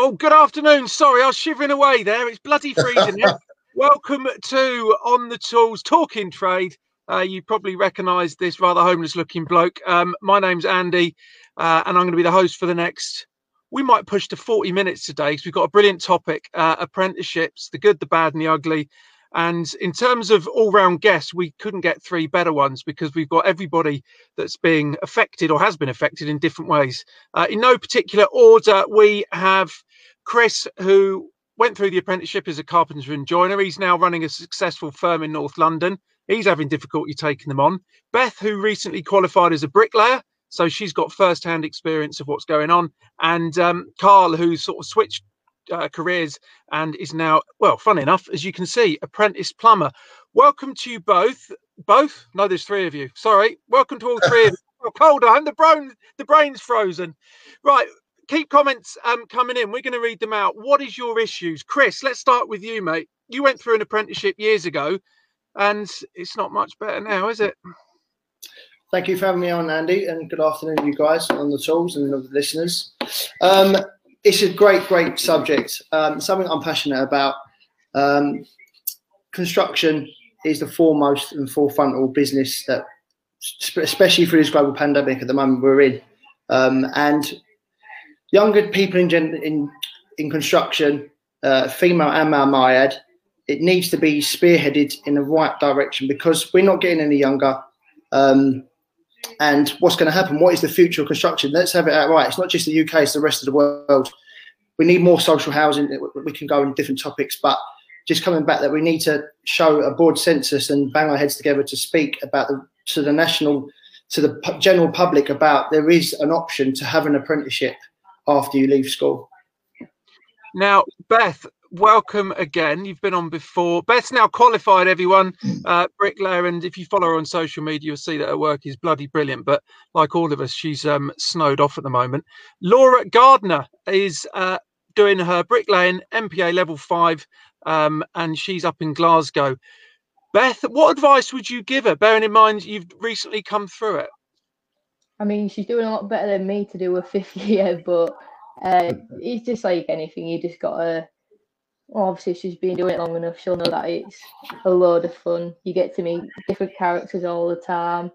Oh, good afternoon. Sorry, I was shivering away there. It's bloody freezing here. Welcome to On the Tools Talking Trade. Uh, you probably recognise this rather homeless looking bloke. Um, my name's Andy, uh, and I'm going to be the host for the next. We might push to 40 minutes today because we've got a brilliant topic uh, apprenticeships, the good, the bad, and the ugly. And in terms of all round guests, we couldn't get three better ones because we've got everybody that's being affected or has been affected in different ways. Uh, in no particular order, we have Chris, who went through the apprenticeship as a carpenter and joiner. He's now running a successful firm in North London. He's having difficulty taking them on. Beth, who recently qualified as a bricklayer. So she's got first hand experience of what's going on. And um, Carl, who's sort of switched uh, careers and is now, well, fun enough, as you can see, apprentice plumber. Welcome to you both. Both? No, there's three of you. Sorry. Welcome to all three of you. Oh, cold. I'm the brain. The brain's frozen. Right. Keep comments um, coming in. We're going to read them out. What is your issues, Chris? Let's start with you, mate. You went through an apprenticeship years ago, and it's not much better now, is it? Thank you for having me on, Andy, and good afternoon, you guys on the tools and the listeners. Um, it's a great, great subject. Um, something I'm passionate about. Um, construction is the foremost and forefront business that, especially through this global pandemic at the moment we're in, um, and younger people in in in construction, uh, female and male myad, it needs to be spearheaded in the right direction because we're not getting any younger. Um, and what's going to happen? What is the future of construction? Let's have it outright. It's not just the UK; it's the rest of the world. We need more social housing. We can go in different topics, but just coming back that we need to show a broad census and bang our heads together to speak about the to the national to the general public about there is an option to have an apprenticeship after you leave school. Now, Beth, welcome again. You've been on before. Beth's now qualified, everyone, uh, bricklayer. And if you follow her on social media, you'll see that her work is bloody brilliant. But like all of us, she's um, snowed off at the moment. Laura Gardner is uh, doing her bricklaying MPA level five, um, and she's up in Glasgow. Beth, what advice would you give her, bearing in mind you've recently come through it? I mean, she's doing a lot better than me to do a fifth year, but uh, it's just like anything. You just gotta well, obviously she's been doing it long enough, she'll know that it's a load of fun. You get to meet different characters all the time.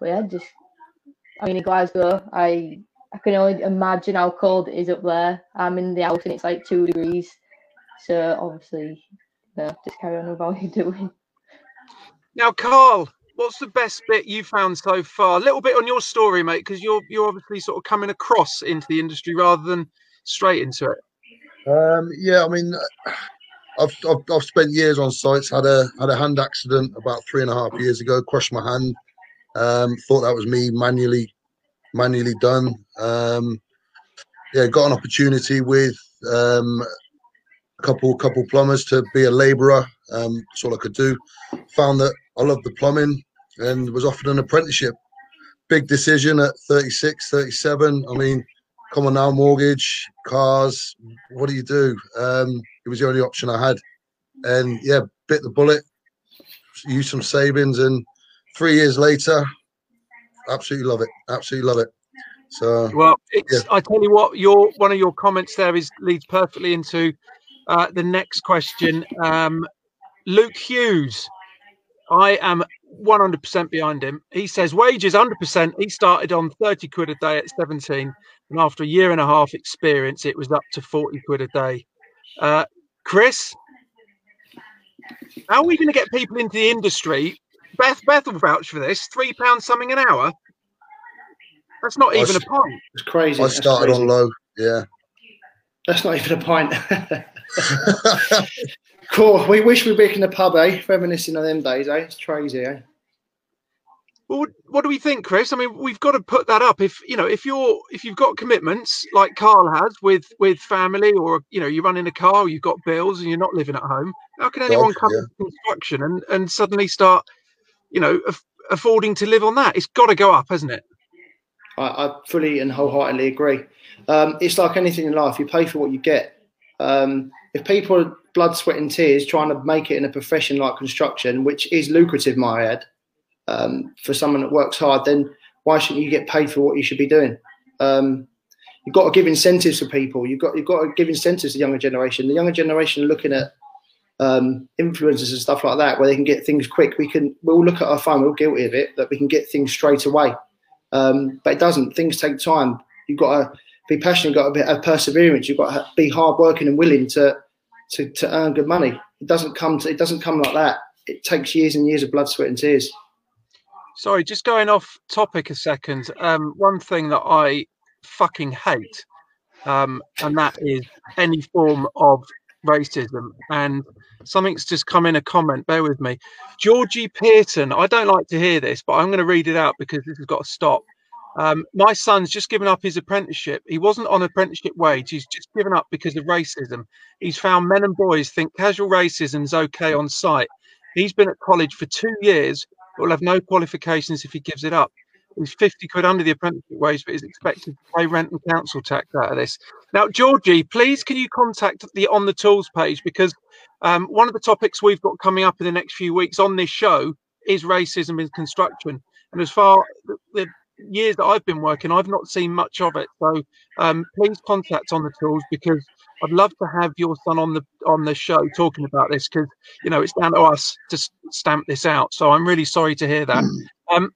But yeah, just I mean in Glasgow, I I can only imagine how cold it is up there. I'm in the house and it's like two degrees. So obviously, just carry on with what you're doing. Now, Carl, what's the best bit you found so far? A little bit on your story, mate, because you're you're obviously sort of coming across into the industry rather than straight into it. Um, yeah, I mean, I've, I've, I've spent years on sites. Had a had a hand accident about three and a half years ago. Crushed my hand. Um, thought that was me manually manually done. Um, yeah, got an opportunity with um, a couple couple plumbers to be a labourer. Um, that's all I could do. Found that I loved the plumbing and was offered an apprenticeship. Big decision at 36, 37. I mean, come on now, mortgage, cars. What do you do? Um, it was the only option I had, and yeah, bit the bullet, used some savings, and three years later, absolutely love it. Absolutely love it. So well, it's, yeah. I tell you what, your one of your comments there is leads perfectly into uh, the next question. Um, Luke Hughes, I am 100% behind him. He says wages 100%. He started on 30 quid a day at 17 and after a year and a half experience, it was up to 40 quid a day. Uh, Chris, how are we going to get people into the industry? Beth, Beth will vouch for this. Three pounds something an hour. That's not even a point. It's crazy. I started crazy. on low. Yeah. That's not even a point. cool. We wish we were back in the pub, eh? Reminiscing of them days, eh? It's crazy, eh? Well, what do we think, Chris? I mean, we've got to put that up. If you know, if you're if you've got commitments like Carl has with with family, or you know, you're running a car, or you've got bills, and you're not living at home. How can anyone come yeah. to construction and and suddenly start, you know, af- affording to live on that? It's got to go up, hasn't it? I, I fully and wholeheartedly agree. Um, it's like anything in life; you pay for what you get. Um, if people are blood, sweat, and tears trying to make it in a profession like construction, which is lucrative, my head um, for someone that works hard, then why shouldn't you get paid for what you should be doing? Um, you've got to give incentives to people. You've got you've got to give incentives to the younger generation. The younger generation are looking at um, influencers and stuff like that, where they can get things quick. We can we'll look at our phone. We're guilty of it that we can get things straight away, um, but it doesn't. Things take time. You've got to be passionate. You've got bit of perseverance. You've got to be hardworking and willing to to to earn good money. It doesn't come to it doesn't come like that. It takes years and years of blood, sweat, and tears. Sorry, just going off topic a second. Um, one thing that I fucking hate, um, and that is any form of racism. And something's just come in a comment. Bear with me. Georgie Pearson. I don't like to hear this, but I'm going to read it out because this has got to stop. Um, my son's just given up his apprenticeship. He wasn't on apprenticeship wage. He's just given up because of racism. He's found men and boys think casual racism is okay on site. He's been at college for two years but will have no qualifications if he gives it up. He's 50 quid under the apprenticeship wage, but is expected to pay rent and council tax out of this. Now, Georgie, please can you contact the On the Tools page because um, one of the topics we've got coming up in the next few weeks on this show is racism in construction. And as far the, the years that I've been working, I've not seen much of it. So um, please contact On the Tools because I'd love to have your son on the on the show talking about this because you know it's down to us to stamp this out. So I'm really sorry to hear that. Hmm. Um,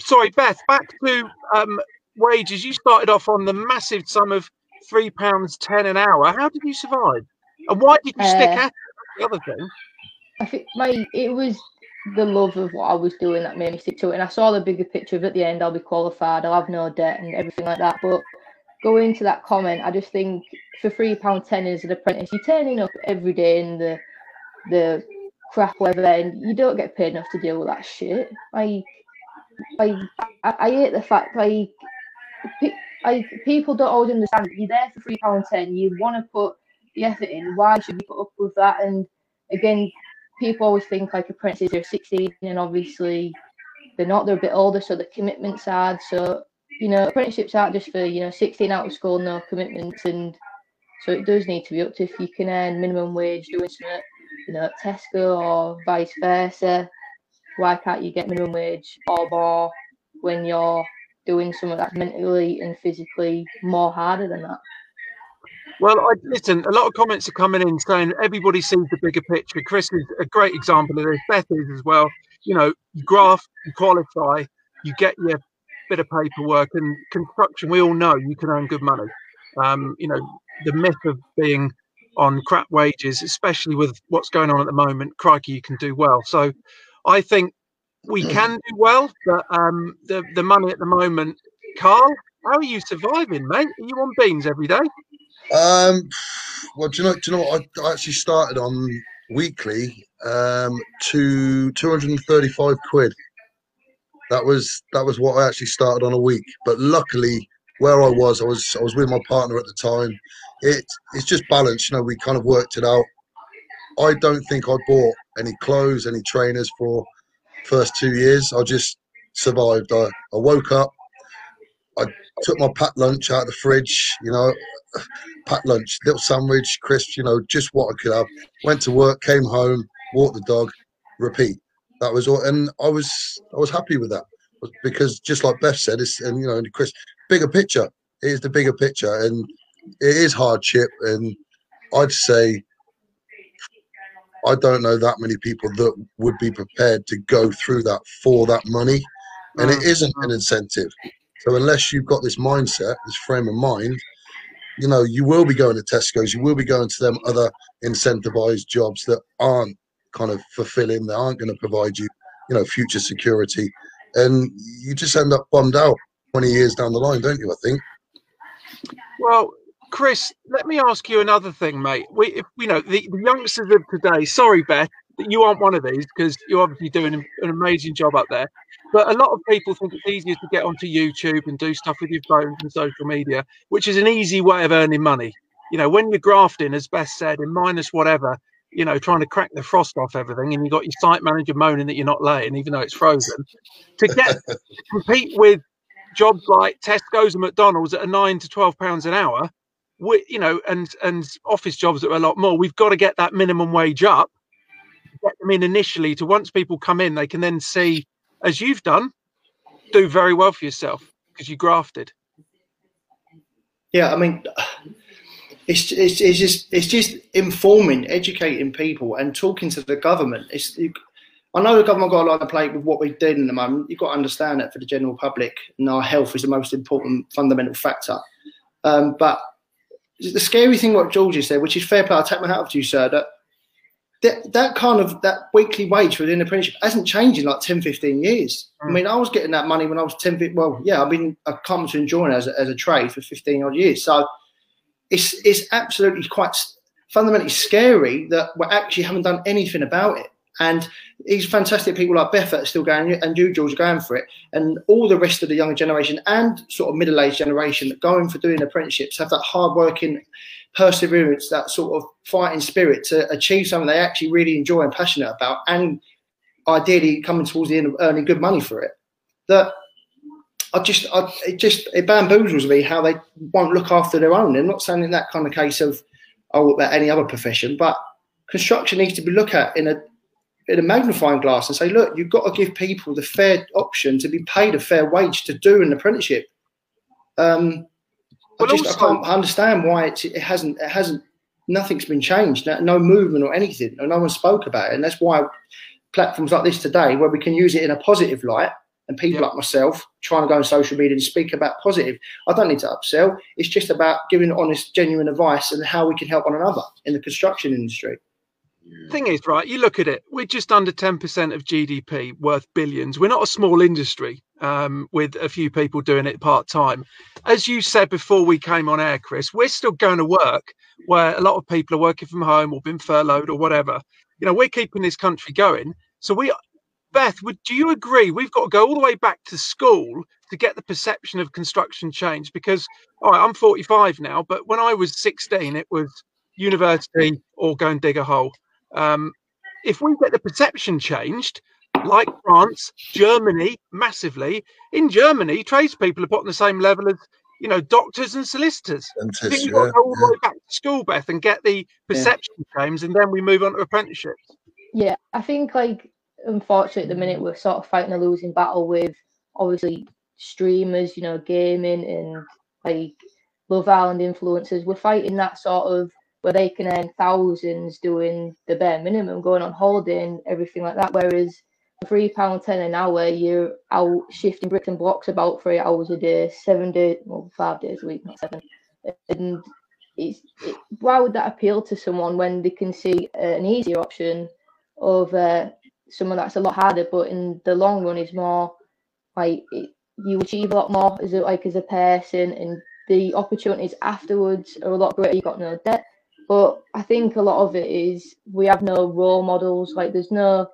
sorry, Beth. Back to um, wages. You started off on the massive sum of three pounds ten an hour. How did you survive? And why did you uh, stick at it? The other thing. I think my it was the love of what I was doing that made me stick to it. And I saw the bigger picture of at the end, I'll be qualified, I'll have no debt and everything like that. But going into that comment, I just think for three pound ten as an apprentice, you're turning up every day in the the crap weather, and you don't get paid enough to deal with that shit. Like, like I, I hate the fact like, like people don't always understand. You're there for three pound ten. You want to put the effort in. Why should you put up with that? And again, people always think like apprentices are 16, and obviously they're not. They're a bit older, so the commitment's hard. So you know, apprenticeships aren't just for, you know, 16 out of school, no commitments. And so it does need to be up to if you can earn minimum wage doing something, you know, at Tesco or vice versa. Why can't you get minimum wage or more when you're doing something that's mentally and physically more harder than that? Well, I, listen, a lot of comments are coming in saying everybody sees the bigger picture. Chris is a great example of this. Beth is as well. You know, you graft, you qualify, you get your bit of paperwork and construction. We all know you can earn good money. Um, you know, the myth of being on crap wages, especially with what's going on at the moment, crikey, you can do well. So I think we can do well, but um, the the money at the moment, Carl, how are you surviving, mate? Are you on beans every day? Um, well, do you know? Do you know what? I, I actually started on weekly um, to two hundred and thirty-five quid. That was that was what I actually started on a week. But luckily, where I was, I was I was with my partner at the time. It it's just balance, you know. We kind of worked it out. I don't think I bought any clothes, any trainers for first two years. I just survived. I, I woke up, I took my packed lunch out of the fridge, you know, packed lunch, little sandwich, crisps, you know, just what I could have. Went to work, came home, walked the dog, repeat. That was all, and I was I was happy with that because just like Beth said, it's and you know, and Chris, bigger picture. It is the bigger picture, and it is hardship. And I'd say I don't know that many people that would be prepared to go through that for that money, and it mm. isn't an incentive. So unless you've got this mindset, this frame of mind, you know, you will be going to Tesco's, you will be going to them other incentivized jobs that aren't kind of fulfilling. They aren't going to provide you, you know, future security, and you just end up bummed out twenty years down the line, don't you? I think. Well, Chris, let me ask you another thing, mate. We, if, you know, the youngsters of today. Sorry, Beth, you aren't one of these because you're obviously doing an, amazing job up there. But a lot of people think it's easier to get onto YouTube and do stuff with your phones and social media, which is an easy way of earning money. You know, when you're grafting, as Beth said, in minus whatever, you know, trying to crack the frost off everything, and you got your site manager moaning that you're not laying, even though it's frozen. To get to compete with jobs like Tesco's and McDonald's at a nine to twelve pounds an hour, we, you know, and and office jobs that are a lot more, we've got to get that minimum wage up, get them in initially. To once people come in, they can then see, as you've done, do very well for yourself because you grafted. Yeah, I mean, it's, it's, it's just it's just informing, educating people, and talking to the government. It's I know the government got a lot to play with what we're doing in the moment. You've got to understand that for the general public, and our health is the most important fundamental factor. Um, but the scary thing, what George said, which is fair play, I take my hat off to you, sir, that that, that kind of that weekly wage within the apprenticeship hasn't changed in like 10 15 years. Mm. i mean i was getting that money when i was 10 well yeah i've been a to enjoying as a, as a trade for 15 odd years. So it's it's absolutely quite fundamentally scary that we actually haven't done anything about it. And these fantastic people like Beth are still going, and you, George, are going for it, and all the rest of the younger generation and sort of middle-aged generation that going for doing apprenticeships have that hard-working perseverance, that sort of fighting spirit to achieve something they actually really enjoy and passionate about, and ideally coming towards the end of earning good money for it. That I just, I, it just, it bamboozles me how they won't look after their own. I'm not saying in that kind of case of, oh, about any other profession, but construction needs to be looked at in a in a magnifying glass and say, look, you've got to give people the fair option to be paid a fair wage to do an apprenticeship. Um, I just also, I can't understand why it hasn't it hasn't nothing's been changed. No movement or anything. No one spoke about it, and that's why platforms like this today, where we can use it in a positive light, and people yeah. like myself trying to go on social media and speak about positive. I don't need to upsell. It's just about giving honest, genuine advice and how we can help one another in the construction industry. Thing is, right, you look at it, we're just under 10% of GDP worth billions. We're not a small industry um, with a few people doing it part time. As you said before we came on air, Chris, we're still going to work where a lot of people are working from home or been furloughed or whatever. You know, we're keeping this country going. So we, Beth, would do you agree we've got to go all the way back to school to get the perception of construction change? Because all right, I'm 45 now, but when I was 16, it was university or go and dig a hole. Um, if we get the perception changed, like France, Germany, massively. In Germany, tradespeople are put on the same level as you know doctors and solicitors. Dentists, I think go all the way back to school, Beth, and get the perception yeah. changed, and then we move on to apprenticeships. Yeah, I think like unfortunately at the minute we're sort of fighting a losing battle with obviously streamers, you know, gaming and like Love Island influencers. We're fighting that sort of where they can earn thousands doing the bare minimum, going on holiday and everything like that. Whereas three pound ten an hour, you're out shifting bricks and blocks about three hours a day, seven days, well, five days a week, not seven. And it's it, why would that appeal to someone when they can see an easier option of someone that's a lot harder, but in the long run is more like it, you achieve a lot more as a, like as a person, and the opportunities afterwards are a lot greater. You got no debt but I think a lot of it is we have no role models. Like there's no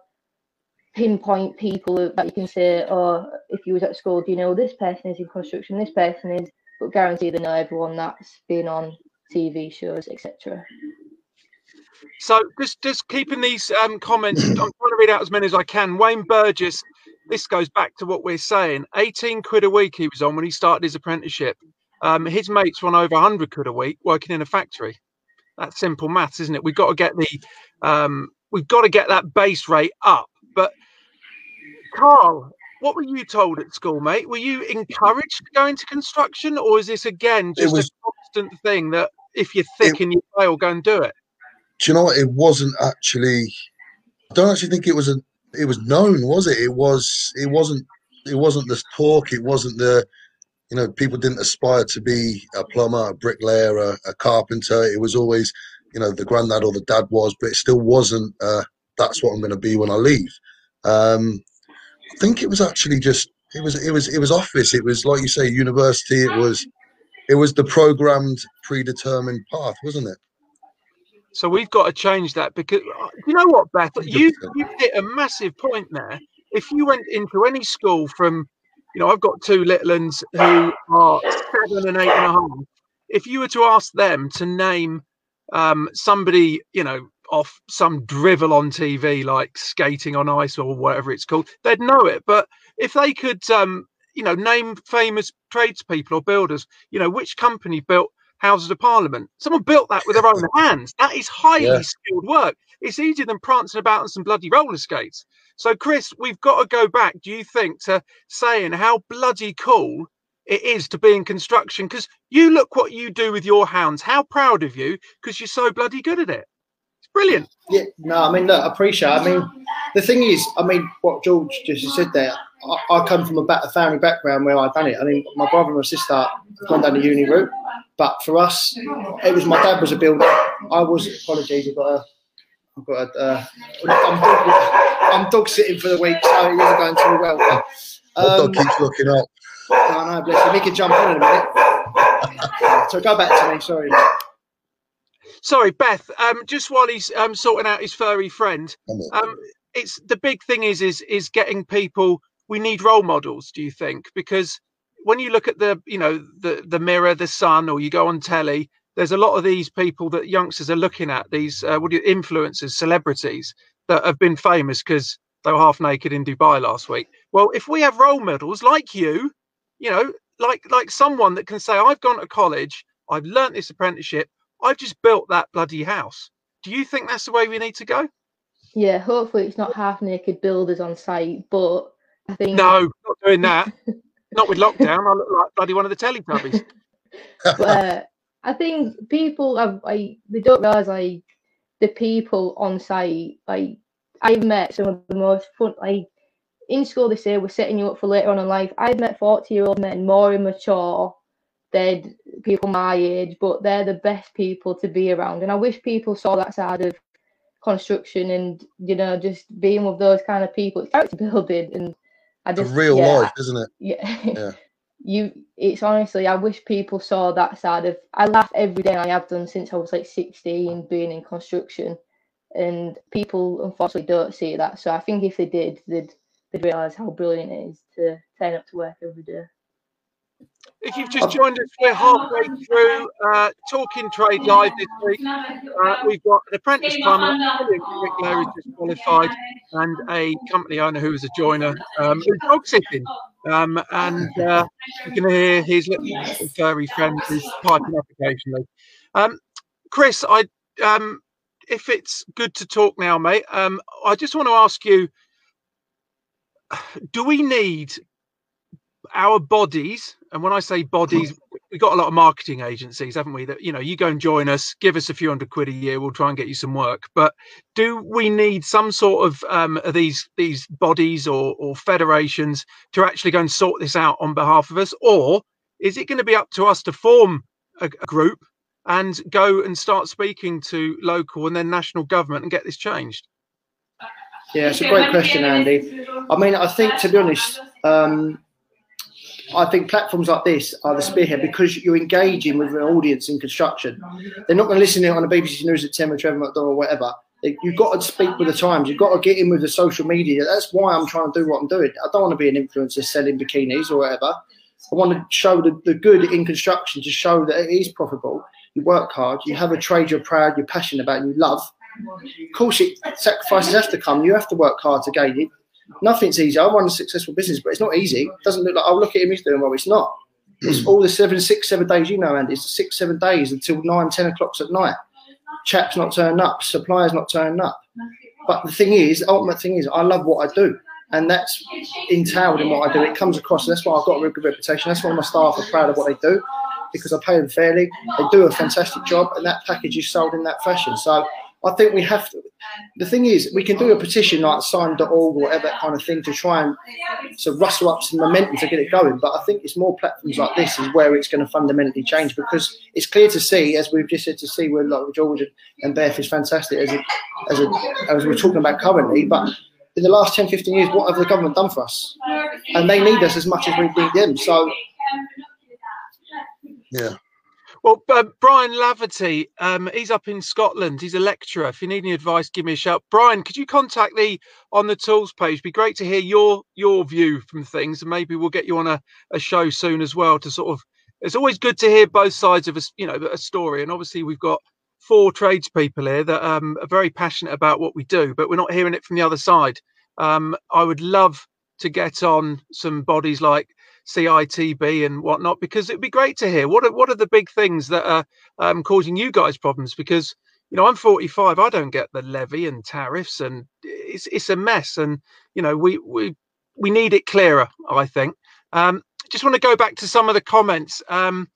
pinpoint people that you can say, oh, if you was at school, do you know this person is in construction, this person is, but guarantee they know everyone that's been on TV shows, etc. So just just keeping these um, comments, I'm trying to read out as many as I can. Wayne Burgess, this goes back to what we're saying. 18 quid a week he was on when he started his apprenticeship. Um, his mates were on over 100 quid a week working in a factory. That's simple maths, isn't it? We've got to get the um, we've got to get that base rate up. But Carl, what were you told at school, mate? Were you encouraged to go into construction, or is this again just was, a constant thing that if you're thick it, and you fail, go and do it? Do you know what? It wasn't actually. I don't actually think it was a. It was known, was it? It was. It wasn't. It wasn't the talk. It wasn't the you know, people didn't aspire to be a plumber, a bricklayer, a, a carpenter. It was always, you know, the granddad or the dad was, but it still wasn't. Uh, that's what I'm going to be when I leave. Um, I think it was actually just it was it was it was office. It was like you say, university. It was it was the programmed, predetermined path, wasn't it? So we've got to change that because you know what, Beth, you you hit a massive point there. If you went into any school from you know, I've got two little ones who are seven and eight and a half. If you were to ask them to name um, somebody, you know, off some drivel on TV like skating on ice or whatever it's called, they'd know it. But if they could, um, you know, name famous tradespeople or builders, you know, which company built Houses of Parliament? Someone built that with their own hands. That is highly yeah. skilled work. It's easier than prancing about on some bloody roller skates. So, Chris, we've got to go back, do you think, to saying how bloody cool it is to be in construction because you look what you do with your hands. How proud of you because you're so bloody good at it. It's brilliant. Yeah, no, I mean, look, I appreciate. It. I mean, the thing is, I mean, what George just said there. I, I come from a, back, a, family background where I've done it. I mean, my brother and my sister have gone down the uni route, but for us, it was my dad was a builder. I was. Apologies, I've got a. I've got a. Uh, I'm, dog, I'm dog sitting for the week, so it isn't going too well. But, um, dog keeps looking up. I know, bless him. He can jump in in a minute. so go back to me. Sorry. Sorry, Beth. Um, just while he's um, sorting out his furry friend, um, it's the big thing is is is getting people. We need role models. Do you think? Because when you look at the you know the the mirror, the sun, or you go on telly, there's a lot of these people that youngsters are looking at. These uh, what do you, influencers, celebrities that have been famous because they were half naked in Dubai last week. Well, if we have role models like you you know, like like someone that can say, I've gone to college, I've learnt this apprenticeship, I've just built that bloody house. Do you think that's the way we need to go? Yeah, hopefully it's not half naked builders on site, but I think No, not doing that. not with lockdown. I look like bloody one of the telly Teletubbies. but uh, I think people have like they don't realise like the people on site. Like I've met some of the most fun like in school they say we're setting you up for later on in life. I've met 40 year old men more immature than people my age, but they're the best people to be around. And I wish people saw that side of construction and you know just being with those kind of people. It's character building, and I just a real yeah, life, isn't it? Yeah. yeah. you it's honestly I wish people saw that side of I laugh every day I have done since I was like 16 being in construction and people unfortunately don't see that so I think if they did they'd they'd realise how brilliant it is to turn up to work every day. If you've just joined us, we're halfway through uh, Talking Trade Live this week. Uh, we've got an apprentice plumber, bricklayer just qualified, and a company owner who is a joiner um, who's dog sitting. Um, and uh, you can hear his little furry friend who's piping up occasionally. Um, Chris, I um, if it's good to talk now, mate, um, I just want to ask you do we need our bodies and when i say bodies we've got a lot of marketing agencies haven't we that you know you go and join us give us a few hundred quid a year we'll try and get you some work. But do we need some sort of um these these bodies or or federations to actually go and sort this out on behalf of us? Or is it going to be up to us to form a, a group and go and start speaking to local and then national government and get this changed? Yeah, it's a great question, Andy. I mean, I think to be honest, um, I think platforms like this are the spearhead because you're engaging with an audience in construction. They're not going to listen to it on the BBC News at 10 with Trevor McDonald or whatever. You've got to speak with the times. You've got to get in with the social media. That's why I'm trying to do what I'm doing. I don't want to be an influencer selling bikinis or whatever. I want to show the, the good in construction to show that it is profitable. You work hard. You have a trade you're proud, you're passionate about, you love of course, it, sacrifices have to come. You have to work hard to gain it. Nothing's easy. I run a successful business, but it's not easy. It doesn't look like, I'll look at him, he's doing well. It's not. It's hmm. all the seven, six, seven days, you know, Andy. It's six, seven days until nine, ten o'clock at night. Chaps not turning up, suppliers not turning up. But the thing is, the ultimate thing is, I love what I do. And that's entailed in what I do. It comes across. That's why I've got a really good reputation. That's why my staff are proud of what they do because I pay them fairly. They do a fantastic job, and that package is sold in that fashion. So I think we have to. The thing is, we can do a petition like sign.org or whatever kind of thing to try and to rustle up some momentum to get it going. But I think it's more platforms like this is where it's going to fundamentally change because it's clear to see, as we've just said, to see where like George and Beth is fantastic as a, as a, as we're talking about currently. But in the last 10, 15 years, what have the government done for us? And they need us as much as we need them. So, yeah. Well, uh, Brian Laverty, um, he's up in Scotland. He's a lecturer. If you need any advice, give me a shout. Brian, could you contact the on the tools page? Be great to hear your your view from things, and maybe we'll get you on a, a show soon as well. To sort of, it's always good to hear both sides of a you know a story. And obviously, we've got four tradespeople here that um, are very passionate about what we do, but we're not hearing it from the other side. Um, I would love to get on some bodies like CITB and whatnot, because it'd be great to hear what are, what are the big things that are um, causing you guys problems. Because you know I'm 45, I don't get the levy and tariffs, and it's it's a mess. And you know we we we need it clearer. I think. Um, just want to go back to some of the comments. Um,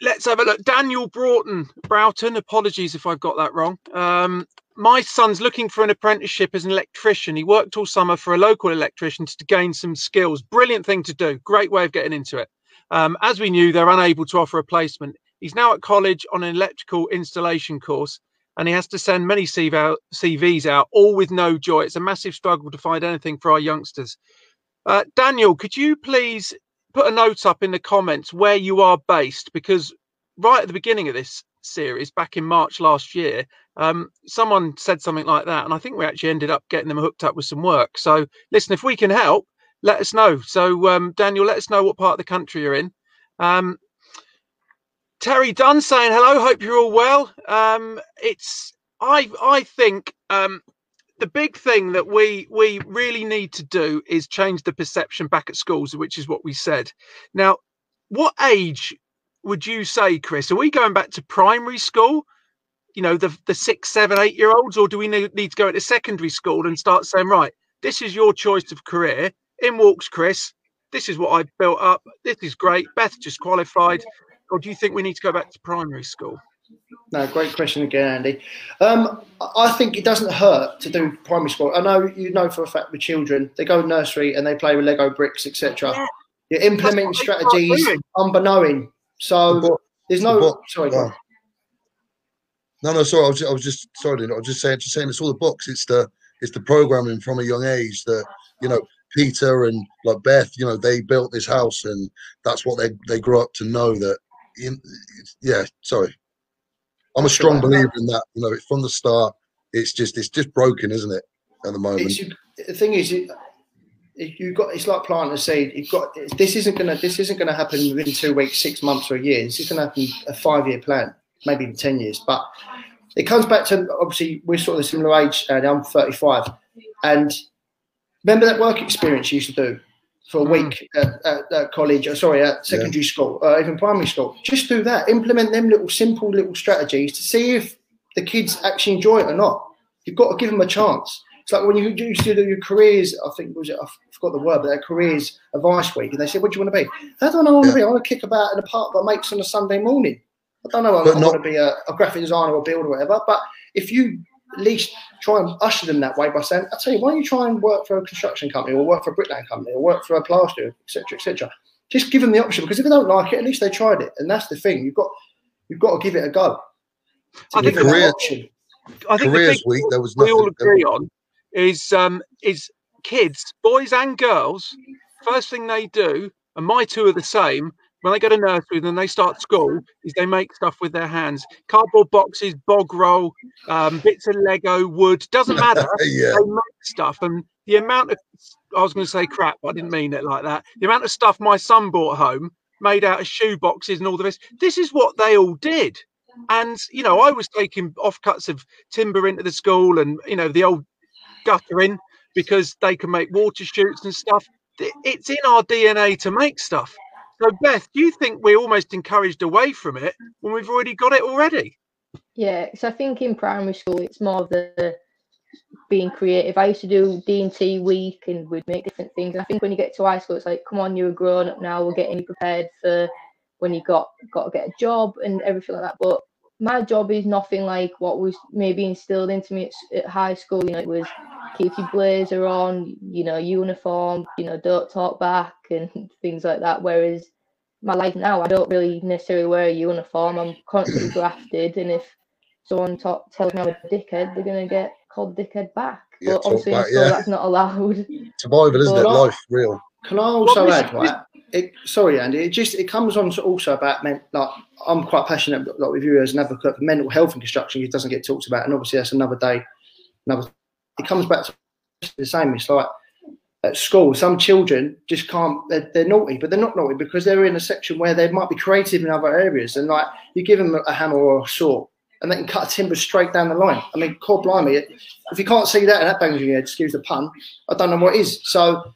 let's have a look. Daniel Broughton, Broughton. Apologies if I've got that wrong. Um, my son's looking for an apprenticeship as an electrician. He worked all summer for a local electrician to gain some skills. Brilliant thing to do. Great way of getting into it. Um, as we knew, they're unable to offer a placement. He's now at college on an electrical installation course and he has to send many CVs out, all with no joy. It's a massive struggle to find anything for our youngsters. Uh, Daniel, could you please put a note up in the comments where you are based? Because right at the beginning of this series, back in March last year, um, someone said something like that, and I think we actually ended up getting them hooked up with some work. So, listen, if we can help, let us know. So, um, Daniel, let us know what part of the country you're in. Um, Terry Dunn saying hello. Hope you're all well. Um, it's I I think um, the big thing that we we really need to do is change the perception back at schools, which is what we said. Now, what age would you say, Chris? Are we going back to primary school? You know, the the six, seven, eight year olds, or do we need, need to go into secondary school and start saying, right, this is your choice of career. In walks Chris. This is what I built up. This is great. Beth just qualified or do you think we need to go back to primary school? No, great question again, Andy. Um, I think it doesn't hurt to do primary school. I know you know for a fact with children, they go nursery and they play with Lego bricks, etc. Yeah. You're implementing strategies unbeknown. So the there's no. The sorry. No. no, no, sorry. I was, just, I was just sorry. I was just saying, just saying, it's all the books. It's the it's the programming from a young age that you know Peter and like Beth. You know, they built this house, and that's what they they grew up to know that yeah, sorry. I'm a strong believer in that. You know, it's from the start, it's just it's just broken, isn't it? At the moment, the thing is, you have got it's like planting a seed. You've got this isn't gonna this isn't gonna happen within two weeks, six months, or a year. This is gonna happen a five year plan, maybe even ten years. But it comes back to obviously we're sort of the similar age, and I'm 35, and remember that work experience you used to do for a hmm. week at, at, at college, or sorry, at secondary yeah. school, or even primary school. Just do that. Implement them little simple little strategies to see if the kids actually enjoy it or not. You've got to give them a chance. It's like when you used to do your careers, I think was it, I forgot the word, but their careers advice week, and they said, "What do you want to be?" I don't know. what I want to be. I want to kick about in the park with mates on a Sunday morning. I don't know. I, I not, want to be a, a graphic designer or a builder or whatever. But if you at least try and usher them that way by saying, I tell you, why don't you try and work for a construction company or work for a bricklaying company or work for a plasterer, etc., etc. Just give them the option because if they don't like it, at least they tried it, and that's the thing. You've got you've got to give it a go. I think career, option. I think careers week there was we all agree on is um, is kids, boys and girls. First thing they do, and my two are the same when they go to nursery and they start school is they make stuff with their hands. Cardboard boxes bog roll um, bits of lego wood doesn't matter. Yeah. they make stuff. And the amount of i was going to say crap but i didn't mean it like that. The amount of stuff my son brought home made out of shoe boxes and all the rest this is what they all did. And you know i was taking offcuts of timber into the school and you know the old guttering because they can make water chutes and stuff. It's in our dna to make stuff so, Beth, do you think we're almost encouraged away from it when we've already got it already? Yeah, so I think in primary school it's more of the being creative. I used to do D and T week, and we'd make different things. And I think when you get to high school, it's like, come on, you're a grown up now. We're getting you prepared for when you got got to get a job and everything like that. But my job is nothing like what was maybe instilled into me at, at high school. You know, it was keep your blazer on, you know, uniform, you know, don't talk back and things like that. Whereas my life now, I don't really necessarily wear a uniform. I'm constantly grafted, and if someone talk, tells me I'm a dickhead, they're gonna get called dickhead back. Yeah, but obviously, back, yeah. that's not allowed. Survival, isn't but, it? Life, real. Can I also add, right? It, sorry, Andy. It just it comes on to also about men, like I'm quite passionate, like with you as an advocate for mental health and construction. It doesn't get talked about, and obviously that's another day, another it comes back to the same. It's like at school, some children just can't. They're, they're, naughty, but they're not naughty because they're in a section where they might be creative in other areas. And like you give them a hammer or a saw, and they can cut timber straight down the line. I mean, core blimey, if you can't see that and that bangs your head, excuse the pun, I don't know what is. So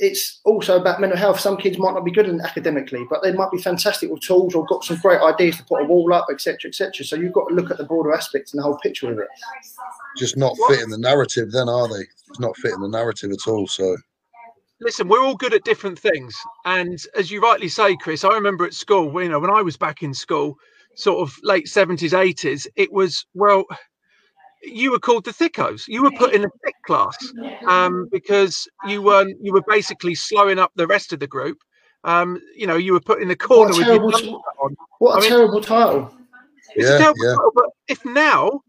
it's also about mental health. Some kids might not be good in academically, but they might be fantastic with tools or got some great ideas to put a wall up, etc., etc. So you've got to look at the broader aspects and the whole picture of it. Just not fitting the narrative, then are they? It's not fitting the narrative at all. So listen, we're all good at different things, and as you rightly say, Chris, I remember at school, you know, when I was back in school, sort of late seventies, eighties, it was well. You were called the thickos. You were put in a thick class um, because you weren't. You were basically slowing up the rest of the group. Um, you know, you were put in the corner What a with your terrible, number on. what a I mean- terrible title. It's Yeah, a terrible yeah. title, but if now,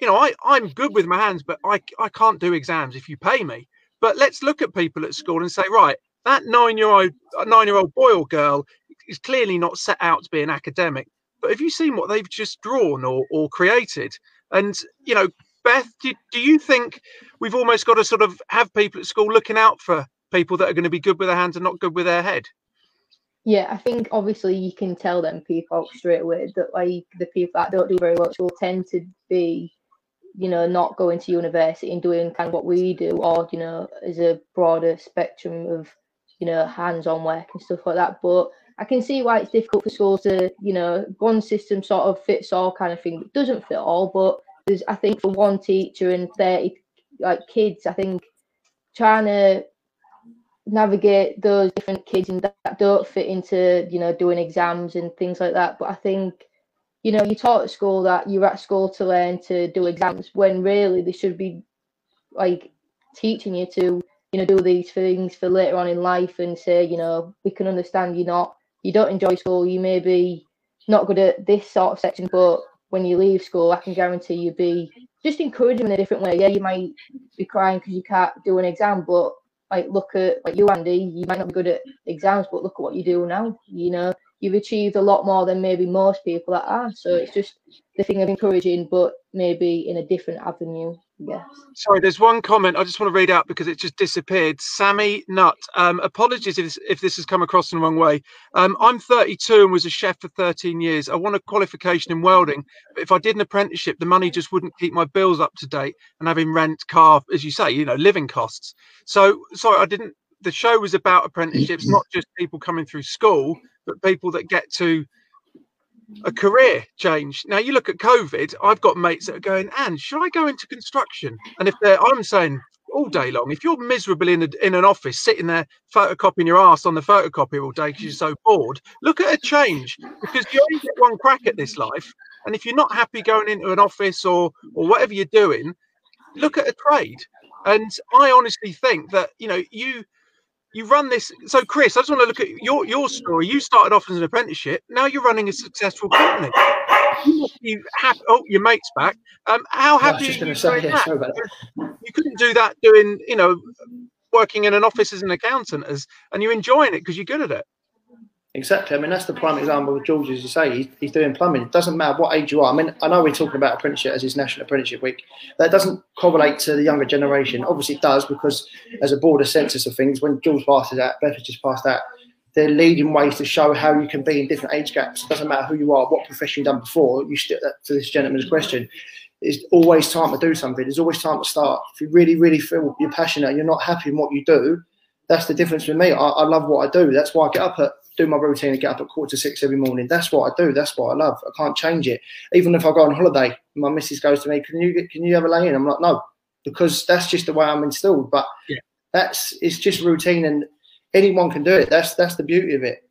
you know, I, I'm good with my hands, but I, I can't do exams if you pay me. But let's look at people at school and say, right, that nine year old nine year old boy or girl is clearly not set out to be an academic. But have you seen what they've just drawn or, or created? And you know, Beth, do, do you think we've almost got to sort of have people at school looking out for people that are going to be good with their hands and not good with their head? Yeah, I think obviously you can tell them people straight away that like the people that don't do very well will tend to be, you know, not going to university and doing kind of what we do, or you know, as a broader spectrum of, you know, hands-on work and stuff like that. But I can see why it's difficult for schools to, you know, one system sort of fits all kind of thing. It doesn't fit all, but there's I think for one teacher and thirty like kids, I think trying to navigate those different kids and that don't fit into you know doing exams and things like that but i think you know you taught at school that you're at school to learn to do exams when really they should be like teaching you to you know do these things for later on in life and say you know we can understand you're not you don't enjoy school you may be not good at this sort of section but when you leave school i can guarantee you'll be just encourage them in a different way. Yeah you might be crying because you can't do an exam but like look at like you Andy you might not be good at exams but look at what you do now you know? You've achieved a lot more than maybe most people that are so it's just the thing of encouraging but maybe in a different avenue yes Sorry, there's one comment I just want to read out because it just disappeared. Sammy Nutt. Um, apologies if this, if this has come across in the wrong way. Um, I'm 32 and was a chef for 13 years. I want a qualification in welding, but if I did an apprenticeship, the money just wouldn't keep my bills up to date and having rent, car, as you say, you know, living costs. So, sorry, I didn't. The show was about apprenticeships, not just people coming through school, but people that get to a career change. Now you look at COVID, I've got mates that are going, and should I go into construction? And if they're, I'm saying all day long, if you're miserable in, a, in an office, sitting there photocopying your ass on the photocopier all day because you're so bored, look at a change because you only get one crack at this life. And if you're not happy going into an office or or whatever you're doing, look at a trade. And I honestly think that you know you you run this. So, Chris, I just want to look at your your story. You started off as an apprenticeship. Now you're running a successful company. You must be happy. Oh, your mate's back. Um, how happy are you say, yeah. You couldn't do that doing, you know, working in an office as an accountant, as and you're enjoying it because you're good at it. Exactly. I mean, that's the prime example of George, as you say. He's, he's doing plumbing. It doesn't matter what age you are. I mean, I know we're talking about apprenticeship as his National Apprenticeship Week. That doesn't correlate to the younger generation. Obviously, it does because as a broader census of things, when George passed that, Beth just passed that, they're leading ways to show how you can be in different age gaps. It doesn't matter who you are, what profession you've done before. You still, to this gentleman's question, it's always time to do something. There's always time to start. If you really, really feel you're passionate and you're not happy in what you do, that's the difference with me. I, I love what I do. That's why I get up at do my routine and get up at quarter to six every morning. That's what I do. That's what I love. I can't change it. Even if I go on holiday, my missus goes to me, "Can you can you have a lay in?" I'm like, "No," because that's just the way I'm instilled. But Yeah. that's it's just routine, and anyone can do it. That's that's the beauty of it.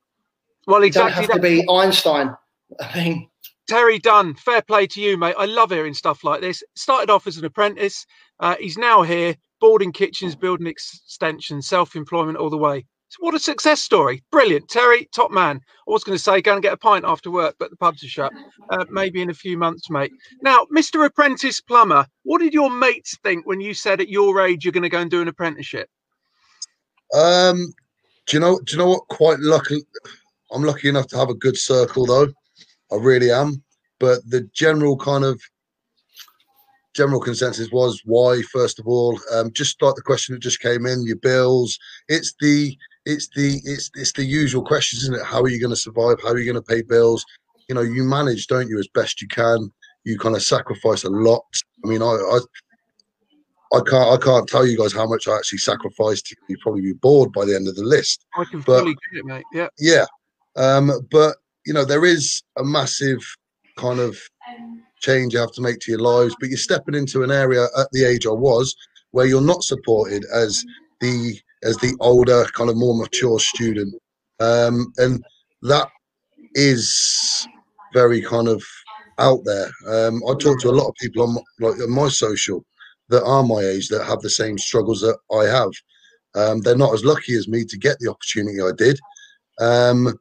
Well, You don't have to be Einstein. I mean, Terry Dunn, fair play to you, mate. I love hearing stuff like this. Started off as an apprentice. Uh, he's now here, boarding kitchens, building extensions, self-employment all the way. What a success story. Brilliant. Terry, top man. I was going to say, go and get a pint after work, but the pubs are shut. Uh, maybe in a few months, mate. Now, Mr. Apprentice Plumber, what did your mates think when you said at your age you're going to go and do an apprenticeship? Um, do you know? Do you know what? Quite lucky. I'm lucky enough to have a good circle, though. I really am. But the general kind of general consensus was why. First of all, um, just like the question that just came in, your bills. It's the it's the it's it's the usual questions, isn't it? How are you going to survive? How are you going to pay bills? You know, you manage, don't you, as best you can. You kind of sacrifice a lot. I mean, I, I I can't I can't tell you guys how much I actually sacrificed. You'd probably be bored by the end of the list. I can But- fully get it, mate. Yeah. Yeah. Um, but you know, there is a massive kind of change you have to make to your lives, but you're stepping into an area at the age I was where you're not supported as the as the older, kind of more mature student, um, and that is very kind of out there. Um, I talk to a lot of people on my, like on my social that are my age that have the same struggles that I have. Um, they're not as lucky as me to get the opportunity I did. Um,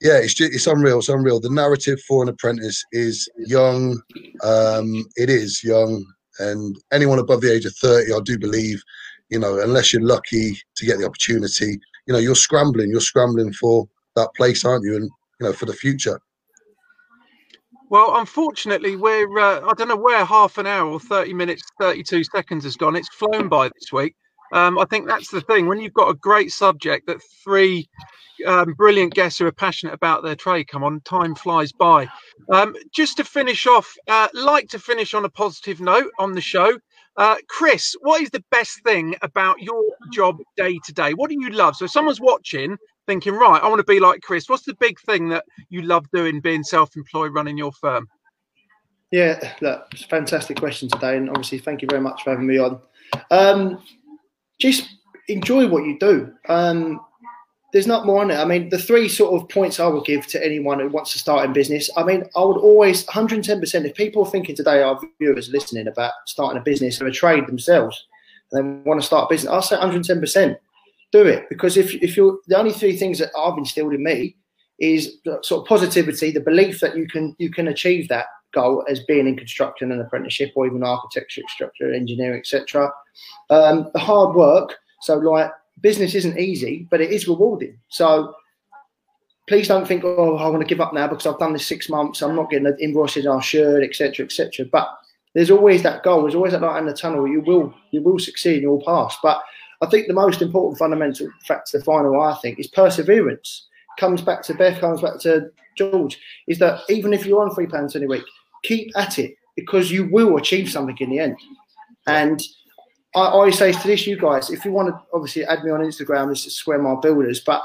yeah, it's just, it's unreal. It's unreal. The narrative for an apprentice is young. Um, it is young, and anyone above the age of thirty, I do believe, you know, unless you're lucky to get the opportunity, you know, you're scrambling. You're scrambling for that place, aren't you? And you know, for the future. Well, unfortunately, we're uh, I don't know where half an hour or thirty minutes, thirty-two seconds has gone. It's flown by this week. Um, I think that's the thing when you've got a great subject that three um, brilliant guests who are passionate about their trade come on. Time flies by. Um, just to finish off, uh, like to finish on a positive note on the show. Uh, Chris, what is the best thing about your job day to day? What do you love? So, if someone's watching, thinking, right, I want to be like Chris. What's the big thing that you love doing, being self-employed, running your firm? Yeah, look, it's a fantastic question today, and obviously, thank you very much for having me on. Um, just enjoy what you do. Um, there's not more on it. I mean, the three sort of points I would give to anyone who wants to start in business. I mean, I would always 110%. If people are thinking today, our viewers listening about starting a business or a trade themselves, and they want to start a business, I'll say 110%. Do it because if if you're the only three things that I've instilled in me is sort of positivity, the belief that you can you can achieve that goal as being in construction and apprenticeship or even architecture, structure, engineering, etc. Um, the hard work. So like business isn't easy, but it is rewarding. So please don't think, oh, I want to give up now because I've done this six months. I'm not getting the invoices I should, etc., etc. But there's always that goal. There's always that light in the tunnel. You will, you will succeed. You will pass. But I think the most important fundamental factor, the final, I think, is perseverance. Comes back to Beth, comes back to George. Is that even if you're on three pounds a week, keep at it because you will achieve something in the end. And I always say to this, you guys, if you want to obviously add me on Instagram, this is Square Mile Builders, but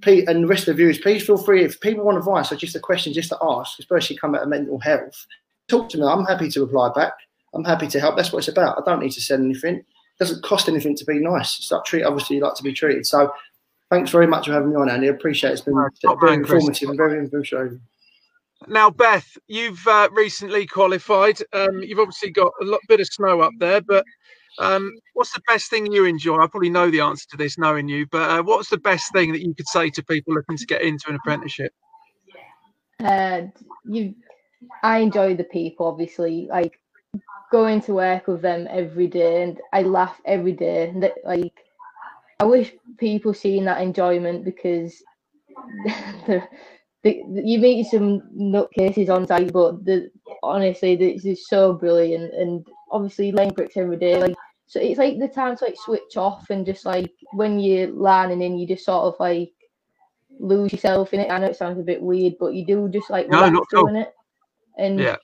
Pete and the rest of the viewers, please feel free. If people want advice or just a question just to ask, especially come out of mental health, talk to me. I'm happy to reply back. I'm happy to help. That's what it's about. I don't need to send anything. It doesn't cost anything to be nice. It's not treat. Obviously, you like to be treated. So, thanks very much for having me on, Andy. I appreciate it. It's been very informative and very informative. Now, Beth, you've uh, recently qualified. Um, you've obviously got a lot bit of snow up there, but um, what's the best thing you enjoy? I probably know the answer to this, knowing you, but uh, what's the best thing that you could say to people looking to get into an apprenticeship? Uh, you, I enjoy the people. Obviously, like going to work with them every day, and I laugh every day. And like, I wish people seeing that enjoyment because the, the, you meet some nutcases on site, but the honestly, this is so brilliant. And obviously, laying bricks every day, like so it's like the time to like switch off and just like when you're learning and you just sort of like lose yourself in it. I know it sounds a bit weird, but you do just like no, not doing it. And yeah.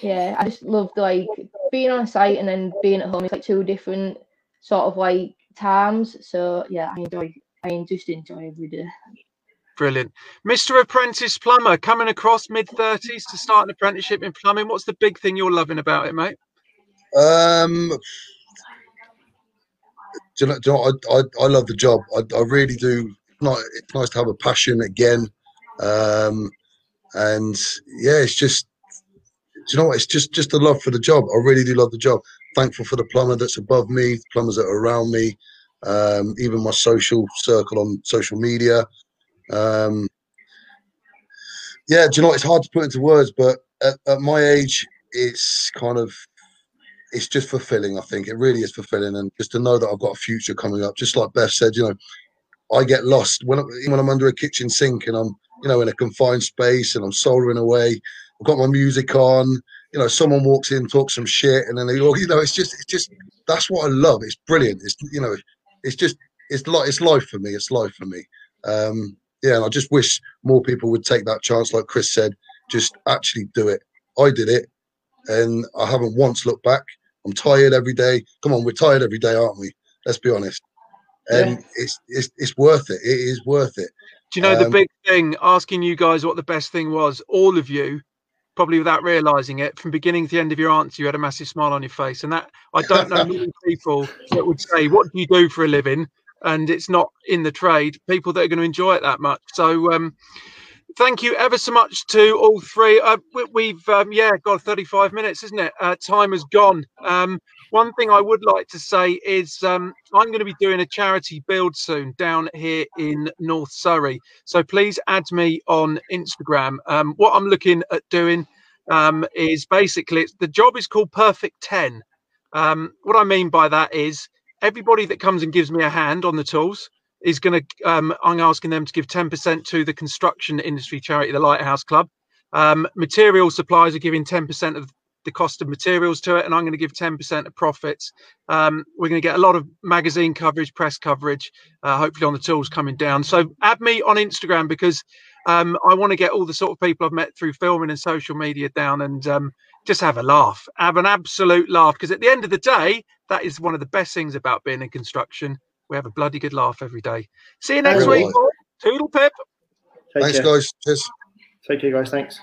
yeah, I just love like being on site and then being at home. It's like two different sort of like times. So yeah, I enjoy. I just enjoy every day. Brilliant. Mr. Apprentice Plumber coming across mid 30s to start an apprenticeship in plumbing. What's the big thing you're loving about it, mate? Um, do you know, do you know I, I, I, love the job. I, I really do. It's, nice to have a passion again. Um, and yeah, it's just, do you know what? It's just, just a love for the job. I really do love the job. Thankful for the plumber that's above me, the plumbers that are around me, um, even my social circle on social media. Um, yeah, do you know what? It's hard to put into words, but at, at my age, it's kind of it's just fulfilling. I think it really is fulfilling, and just to know that I've got a future coming up. Just like Beth said, you know, I get lost when when I'm under a kitchen sink and I'm you know in a confined space and I'm soldering away. I've got my music on. You know, someone walks in, talks some shit, and then they go, you know, it's just, it's just that's what I love. It's brilliant. It's you know, it's just, it's like it's life for me. It's life for me. Um, yeah, and I just wish more people would take that chance, like Chris said, just actually do it. I did it, and I haven't once looked back. I'm tired every day. Come on, we're tired every day, aren't we? Let's be honest. And yeah. it's, it's it's worth it. It is worth it. Do you know um, the big thing? Asking you guys what the best thing was, all of you, probably without realizing it, from beginning to the end of your answer, you had a massive smile on your face. And that I don't know many people that would say, "What do you do for a living?" and it's not in the trade, people that are going to enjoy it that much. So, um, thank you ever so much to all three. Uh, we, have um, yeah got 35 minutes, isn't it? Uh, time has gone. Um, one thing I would like to say is um, I'm going to be doing a charity build soon down here in North Surrey. So please add me on Instagram. Um, what I'm looking at doing um, is basically the job is called Perfect 10. Um, what I mean by that is everybody that comes and gives me a hand on the tools is going to, um, I'm asking them to give 10% to the construction industry charity, the Lighthouse Club. Um, material suppliers are giving 10% of the cost of materials to it, and I'm going to give 10% of profits. Um, we're going to get a lot of magazine coverage, press coverage, uh, hopefully on the tools coming down. So add me on Instagram because um, I want to get all the sort of people I've met through filming and social media down and um, just have a laugh, have an absolute laugh. Because at the end of the day, that is one of the best things about being in construction we have a bloody good laugh every day. See you next week. Toodle pip. Take Thanks, care. guys. Cheers. Take care, guys. Thanks.